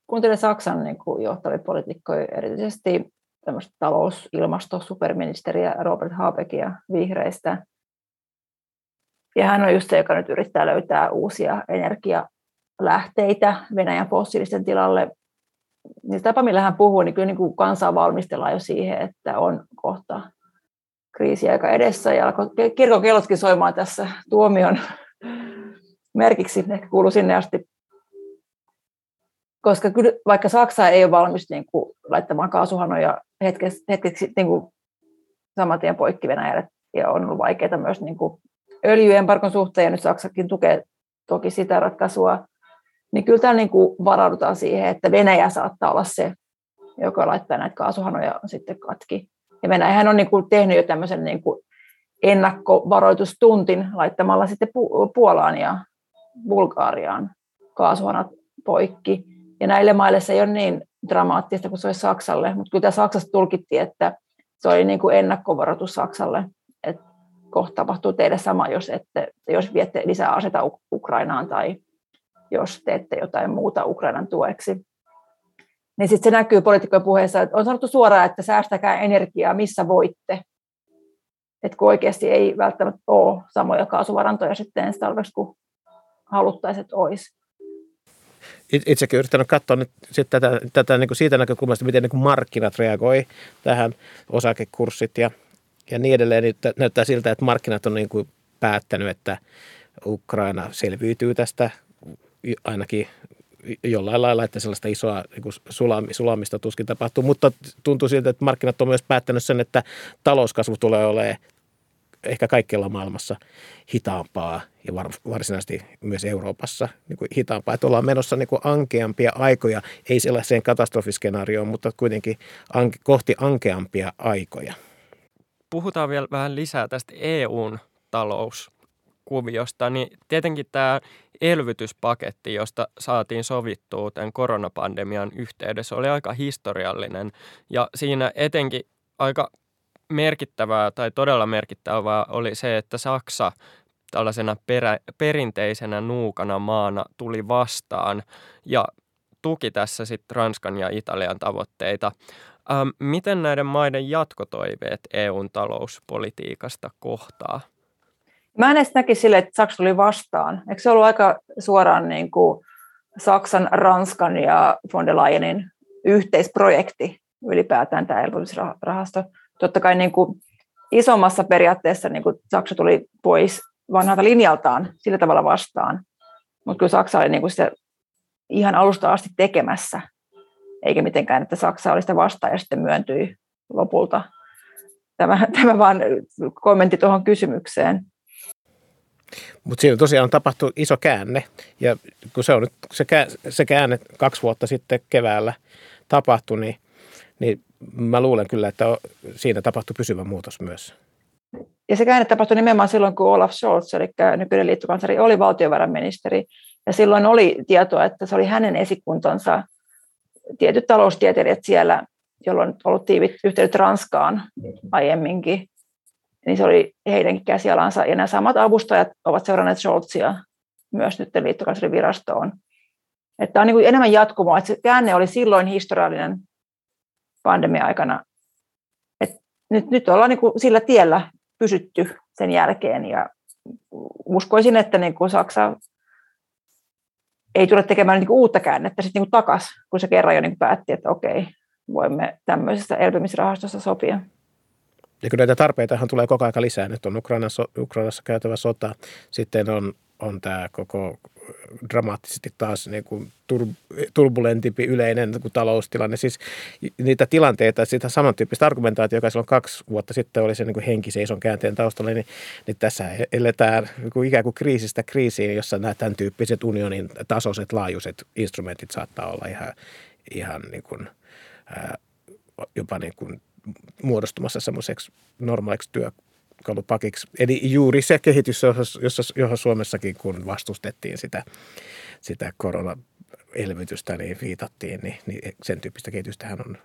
Kuuntelin Saksan niin kuin johtavia poliitikkoja, erityisesti tämmöistä talous-, ilmasto-, superministeriä Robert Habeckia vihreistä – ja hän on just se, joka nyt yrittää löytää uusia energialähteitä Venäjän fossiilisten tilalle. Niin tapa, millä hän puhuu, niin kyllä niin kuin kansaa valmistellaan jo siihen, että on kohta kriisiaika edessä. Ja alkoi kirkon kellotkin soimaan tässä tuomion merkiksi, ehkä kuuluu sinne asti. Koska kyllä, vaikka Saksa ei ole valmis niin kuin, laittamaan kaasuhanoja hetkeksi, hetkeksi niin kuin, saman tien poikki Venäjälle, ja on ollut vaikeaa myös niin kuin, öljyembarkon suhteen, ja nyt Saksakin tukee toki sitä ratkaisua, niin kyllä täällä niin kuin varaudutaan siihen, että Venäjä saattaa olla se, joka laittaa näitä kaasuhanoja sitten katki. Ja Venäjähän on niin kuin tehnyt jo tämmöisen niin kuin ennakkovaroitustuntin laittamalla sitten Puolaan ja Bulgaariaan kaasuhanat poikki. Ja näille maille se ei ole niin dramaattista kuin se olisi Saksalle, mutta kyllä Saksassa tulkittiin, että se oli niin kuin ennakkovaroitus Saksalle, että kohta tapahtuu teille sama, jos, ette, jos viette lisää aseta Ukrainaan tai jos teette jotain muuta Ukrainan tueksi. Niin sitten se näkyy poliitikkojen puheessa, että on sanottu suoraan, että säästäkää energiaa, missä voitte. Että kun oikeasti ei välttämättä ole samoja kaasuvarantoja sitten ensi talveksi, kuin haluttaisiin, että olisi. Itsekin yrittänyt katsoa nyt sit tätä, tätä niin kuin siitä näkökulmasta, miten niin kuin markkinat reagoi tähän osakekurssit ja ja niin edelleen. Niin näyttää siltä, että markkinat on niin kuin päättänyt, että Ukraina selviytyy tästä ainakin jollain lailla, että sellaista isoa niin sulamista tuskin tapahtuu, mutta tuntuu siltä, että markkinat on myös päättänyt sen, että talouskasvu tulee olemaan ehkä kaikkialla maailmassa hitaampaa ja varsinaisesti myös Euroopassa niin kuin hitaampaa. Että ollaan menossa niin kuin ankeampia aikoja, ei sellaiseen katastrofiskenaarioon, mutta kuitenkin anke, kohti ankeampia aikoja puhutaan vielä vähän lisää tästä EUn talous kuviosta, niin tietenkin tämä elvytyspaketti, josta saatiin sovittua tämän koronapandemian yhteydessä, oli aika historiallinen. Ja siinä etenkin aika merkittävää tai todella merkittävää oli se, että Saksa tällaisena perä, perinteisenä nuukana maana tuli vastaan ja tuki tässä sitten Ranskan ja Italian tavoitteita. Ähm, miten näiden maiden jatkotoiveet EUn talouspolitiikasta kohtaa? Mä en edes näki sille, että Saksa tuli vastaan. Eikö se ollut aika suoraan niin kuin Saksan, Ranskan ja von der Leyenin yhteisprojekti ylipäätään tämä elpymisrahasto? Totta kai niin kuin isommassa periaatteessa niin kuin Saksa tuli pois vanhalta linjaltaan sillä tavalla vastaan. Mutta kyllä Saksa oli niin kuin se ihan alusta asti tekemässä, eikä mitenkään, että Saksa oli sitä vastaan ja sitten myöntyi lopulta. Tämä, tämä vaan kommentti tuohon kysymykseen. Mutta siinä tosiaan tapahtui iso käänne, ja kun se on nyt se, se käänne kaksi vuotta sitten keväällä tapahtui, niin, niin mä luulen kyllä, että siinä tapahtui pysyvä muutos myös. Ja se käänne tapahtui nimenomaan silloin, kun Olaf Scholz, eli nykyinen liittokansleri, oli valtiovarainministeri. Ja silloin oli tietoa, että se oli hänen esikuntansa tietyt taloustieteilijät siellä, jolloin on ollut tiivit yhteydet Ranskaan aiemminkin. Niin se oli heidänkin käsialansa. Ja nämä samat avustajat ovat seuranneet Scholzia myös nyt liittokanslerin virastoon. Että on niin kuin enemmän jatkumoa. Että se käänne oli silloin historiallinen pandemia-aikana. Et nyt, nyt ollaan niin kuin sillä tiellä pysytty sen jälkeen ja uskoisin, että niin kuin Saksa ei tule tekemään niin kuin uutta käännettä sitten niin takaisin, kun se kerran jo niin kuin päätti, että okei, voimme tämmöisestä elpymisrahastosta sopia. Ja kyllä näitä tarpeitahan tulee koko ajan lisää. Nyt on Ukrainassa, Ukrainassa käytävä sota, sitten on, on tämä koko dramaattisesti taas niin kuin turbulentimpi yleinen niin kuin taloustilanne. Siis niitä tilanteita, sitä samantyyppistä argumentaatiota, joka silloin kaksi vuotta sitten oli se niin kuin henkiseison käänteen taustalla, niin, niin tässä eletään niin kuin ikään kuin kriisistä kriisiin, jossa nämä tämän tyyppiset unionin tasoiset laajuiset instrumentit saattaa olla ihan, ihan niin kuin, ää, jopa niin kuin muodostumassa semmoiseksi normaaliksi työ, työkalupakiksi. Eli juuri se kehitys, jossa, johon Suomessakin kun vastustettiin sitä, sitä koronaelvytystä, niin viitattiin, niin, niin sen tyyppistä kehitystähän on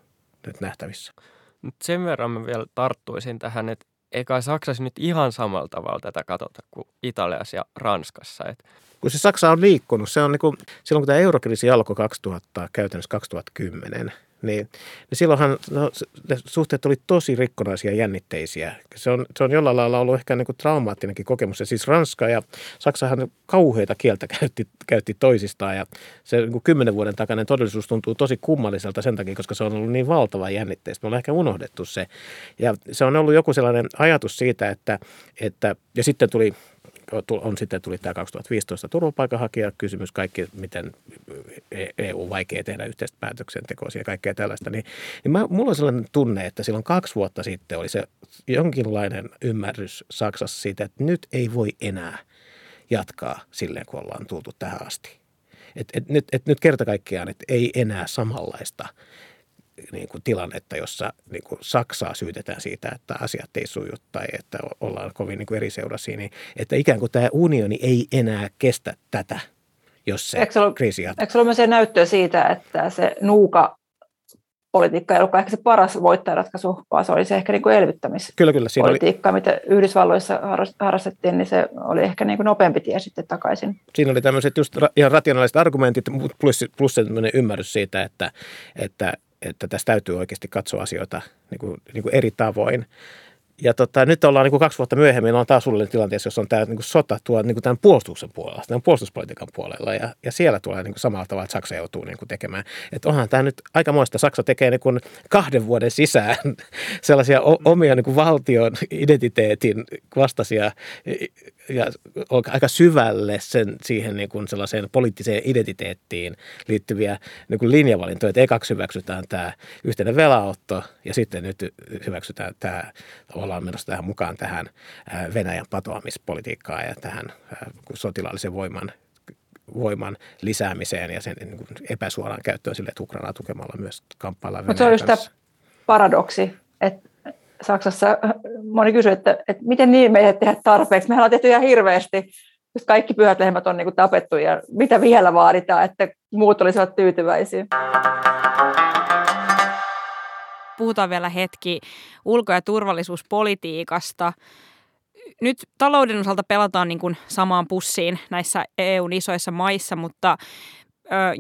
nyt nähtävissä. Nyt sen verran mä vielä tarttuisin tähän, että eikä Saksassa nyt ihan samalla tavalla tätä katsota kuin Italiassa ja Ranskassa. Et kun se Saksa on liikkunut, se on niin kuin, silloin kun tämä eurokriisi alkoi 2000, käytännössä 2010, niin, niin silloinhan no, ne suhteet oli tosi rikkonaisia ja jännitteisiä. Se on, se on jollain lailla ollut ehkä niin kuin traumaattinenkin kokemus. Ja siis Ranska ja Saksahan kauheita kieltä käytti, käytti toisistaan ja se niin kuin kymmenen vuoden takainen todellisuus tuntuu tosi kummalliselta sen takia, koska se on ollut niin valtava jännitteistä. Me ollaan ehkä unohdettu se. Ja se on ollut joku sellainen ajatus siitä, että, että ja sitten tuli on sitten tuli tämä 2015 turvapaikanhakijakysymys, kaikki, miten EU vaikea tehdä yhteistä päätöksentekoa ja kaikkea tällaista, niin, niin mä, mulla on sellainen tunne, että silloin kaksi vuotta sitten oli se jonkinlainen ymmärrys Saksassa siitä, että nyt ei voi enää jatkaa silleen, kun ollaan tultu tähän asti. Et, et, nyt, et nyt kerta kaikkiaan, että ei enää samanlaista niin kuin tilannetta, jossa niin kuin Saksaa syytetään siitä, että asiat ei suju tai että ollaan kovin niin kuin eri seurasia, niin että ikään kuin tämä unioni ei enää kestä tätä, jos se eikö ollut, kriisi jatkuu. Eikö ollut myös se näyttöä siitä, että se nuuka politiikka ei ollut ehkä se paras voittajaratkaisu, vaan se oli se ehkä niin kuin elvyttämispolitiikka, kyllä, kyllä, siinä oli... mitä Yhdysvalloissa harrastettiin, niin se oli ehkä niin kuin nopeampi tie sitten takaisin. Siinä oli tämmöiset just ihan rationaaliset argumentit plus, plus ymmärrys siitä, että, että että tässä täytyy oikeasti katsoa asioita niin kuin, niin kuin eri tavoin. Ja tota, nyt ollaan niin kuin kaksi vuotta myöhemmin, on taas suunnilleen tilanteessa, jossa on tämä niin kuin sota tuo niin kuin tämän puolustuksen puolella, tämän puolustuspolitiikan puolella. Ja, ja siellä tulee niin kuin samalla tavalla, että Saksa joutuu niin kuin tekemään. Että onhan tämä nyt aikamoista. Saksa tekee niin kuin kahden vuoden sisään sellaisia omia niin kuin valtion identiteetin vastaisia ja aika syvälle sen, siihen niin kuin sellaiseen poliittiseen identiteettiin liittyviä niin kuin linjavalintoja. Että ekaksi hyväksytään tämä yhteinen velaotto ja sitten nyt hyväksytään tämä ollaan menossa tähän mukaan tähän Venäjän patoamispolitiikkaan ja tähän sotilaallisen voiman voiman lisäämiseen ja sen niin kuin epäsuoraan käyttöön sille, että Ukrainaa tukemalla myös kamppaillaan Mutta se on just tämä paradoksi, että Saksassa moni kysyy, että, että miten niin me ei tehdä tarpeeksi. Mehän on tehty ihan hirveästi, jos kaikki pyhät lehmät on niin kuin tapettu ja mitä vielä vaaditaan, että muut olisivat tyytyväisiä. Puhutaan vielä hetki ulko- ja turvallisuuspolitiikasta. Nyt talouden osalta pelataan niin kuin samaan pussiin näissä EUn isoissa maissa, mutta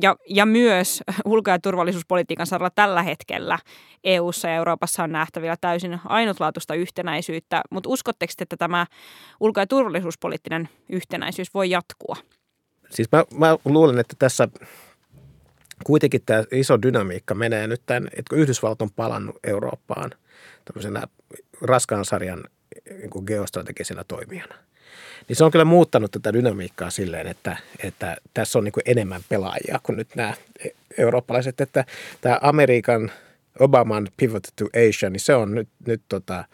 ja, ja myös ulko- ja turvallisuuspolitiikan saralla tällä hetkellä EU:ssa ja Euroopassa on nähtävillä täysin ainutlaatuista yhtenäisyyttä, mutta uskotteko, että tämä ulko- ja turvallisuuspoliittinen yhtenäisyys voi jatkua? Siis mä, mä luulen, että tässä kuitenkin tämä iso dynamiikka menee nyt tämän, että kun Yhdysvallat on palannut Eurooppaan tämmöisenä raskaan sarjan niin geostrategisena toimijana – niin se on kyllä muuttanut tätä dynamiikkaa silleen, että, että tässä on niin kuin enemmän pelaajia kuin nyt nämä eurooppalaiset. Että tämä Amerikan Obaman pivot to Asia, niin se on nyt, nyt tota,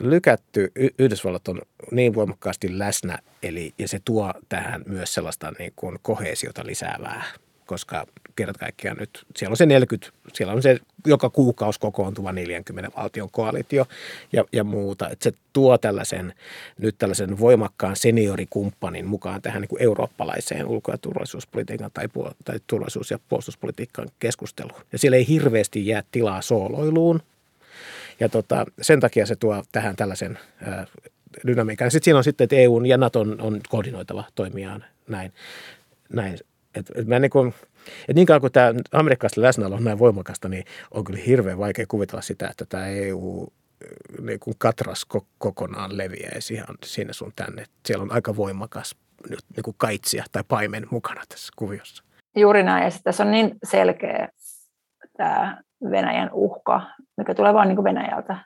lykätty. Yhdysvallat on niin voimakkaasti läsnä, eli, ja se tuo tähän myös sellaista niin kuin kohesiota lisäävää koska kerta kaikkiaan nyt siellä on se 40, siellä on se joka kuukausi kokoontuva 40 valtion koalitio ja, ja muuta. Että se tuo tällaisen, nyt tällaisen voimakkaan seniorikumppanin mukaan tähän niin kuin eurooppalaiseen ulko- ja turvallisuuspolitiikan tai, tai turvallisuus- ja puolustuspolitiikan keskusteluun. Ja siellä ei hirveästi jää tilaa sooloiluun. Ja tota, sen takia se tuo tähän tällaisen ää, dynamiikan. Sitten siinä on sitten, että EU ja NATO on, koordinoitava toimijaan näin, näin et, et mä niin kuin, et niin kauan kuin tämä amerikkalaisten läsnäolo on näin voimakasta, niin on kyllä hirveän vaikea kuvitella sitä, että tämä EU niin kuin katras kokonaan leviäisi ihan sinne sun tänne. Siellä on aika voimakas nyt niin kuin kaitsia tai paimen mukana tässä kuviossa. Juuri näin. Ja tässä on niin selkeä tämä Venäjän uhka, mikä tulee vain niin Venäjältä.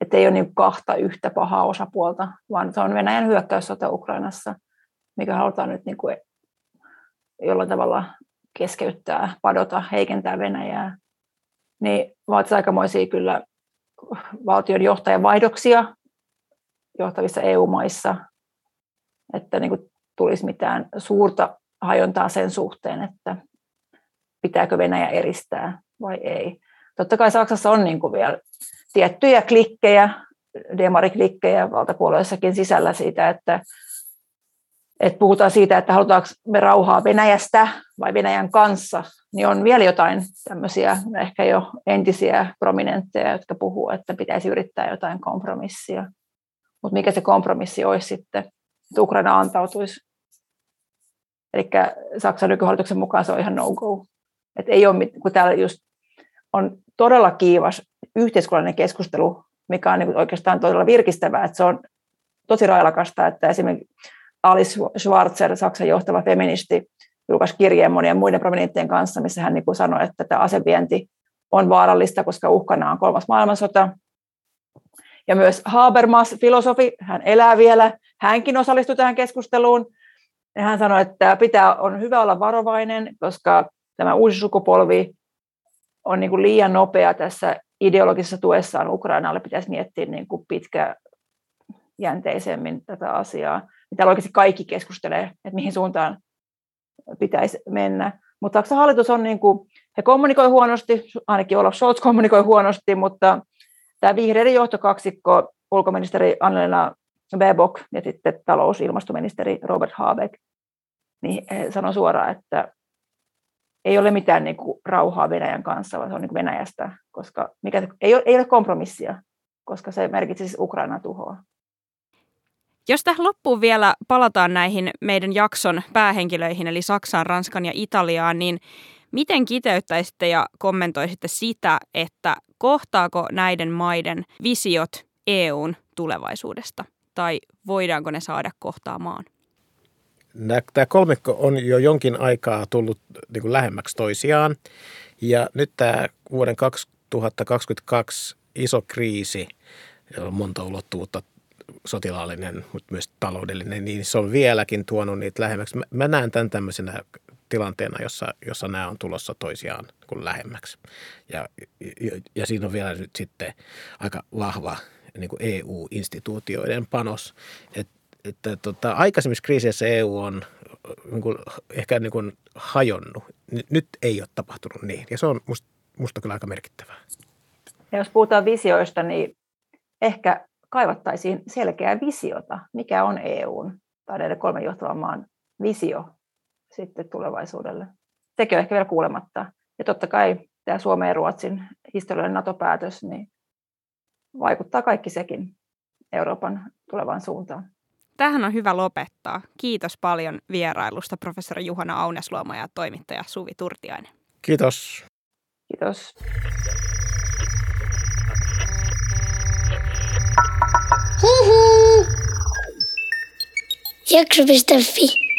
Että ei ole niin kahta yhtä pahaa osapuolta, vaan se on Venäjän hyökkäyssota Ukrainassa, mikä halutaan nyt niin kuin jollain tavalla keskeyttää, padota, heikentää Venäjää, niin vaatisi aikamoisia kyllä valtion johtajan vaihdoksia johtavissa EU-maissa, että niin kuin tulisi mitään suurta hajontaa sen suhteen, että pitääkö Venäjä eristää vai ei. Totta kai Saksassa on niin kuin vielä tiettyjä klikkejä, demariklikkejä valtapuolueissakin sisällä siitä, että että puhutaan siitä, että halutaanko me rauhaa Venäjästä vai Venäjän kanssa, niin on vielä jotain tämmöisiä ehkä jo entisiä prominentteja, jotka puhuu, että pitäisi yrittää jotain kompromissia. Mutta mikä se kompromissi olisi sitten, että Ukraina antautuisi? Eli Saksan nykyhallituksen mukaan se on ihan no-go. Et ei ole, kun täällä just on todella kiivas yhteiskunnallinen keskustelu, mikä on niin oikeastaan todella virkistävää, että se on tosi railakasta, että esimerkiksi Alice Schwarzer, Saksan johtava feministi, julkaisi kirjeen monien muiden prominenttien kanssa, missä hän niin kuin sanoi, että tämä asevienti on vaarallista, koska uhkana on kolmas maailmansota. Ja myös Habermas, filosofi, hän elää vielä, hänkin osallistui tähän keskusteluun. Ja hän sanoi, että pitää, on hyvä olla varovainen, koska tämä uusi sukupolvi on niin kuin liian nopea tässä ideologisessa tuessaan Ukrainalle. Pitäisi miettiä niin kuin pitkäjänteisemmin tätä asiaa täällä oikeasti kaikki keskustelee, että mihin suuntaan pitäisi mennä. Mutta Saksan hallitus on, niin kuin, he kommunikoi huonosti, ainakin Olaf Scholz kommunikoi huonosti, mutta tämä vihreiden johtokaksikko, ulkoministeri Annelena Baerbock ja sitten talous- ja ilmastoministeri Robert Habeck, niin he sanoi suoraan, että ei ole mitään niin kuin, rauhaa Venäjän kanssa, vaan se on niin Venäjästä, koska mikä, ei, ole, ei ole kompromissia, koska se merkitsisi Ukraina tuhoa. Jos tähän loppuun vielä palataan näihin meidän jakson päähenkilöihin, eli Saksaan, Ranskan ja Italiaan, niin miten kiteyttäisitte ja kommentoisitte sitä, että kohtaako näiden maiden visiot EUn tulevaisuudesta? Tai voidaanko ne saada kohtaamaan? Tämä kolmikko on jo jonkin aikaa tullut niin kuin lähemmäksi toisiaan. Ja nyt tämä vuoden 2022 iso kriisi, jolla on monta ulottuvuutta sotilaallinen, mutta myös taloudellinen, niin se on vieläkin tuonut niitä lähemmäksi. Mä, näen tämän tämmöisenä tilanteena, jossa, jossa nämä on tulossa toisiaan kuin lähemmäksi. Ja, ja, ja siinä on vielä nyt sitten aika vahva niin kuin EU-instituutioiden panos. Et, että tota, aikaisemmissa kriiseissä EU on niin kuin, ehkä niin kuin hajonnut. Nyt ei ole tapahtunut niin, ja se on musta, musta kyllä aika merkittävää. Ja jos puhutaan visioista, niin ehkä kaivattaisiin selkeää visiota, mikä on EUn tai näiden kolmen johtavan maan visio sitten tulevaisuudelle. Sekin on ehkä vielä kuulematta. Ja totta kai tämä Suomen ja Ruotsin historiallinen NATO-päätös niin vaikuttaa kaikki sekin Euroopan tulevaan suuntaan. Tähän on hyvä lopettaa. Kiitos paljon vierailusta professori Juhana Aunesluoma ja toimittaja Suvi Turtiainen. Kiitos. Kiitos. Jakso.fi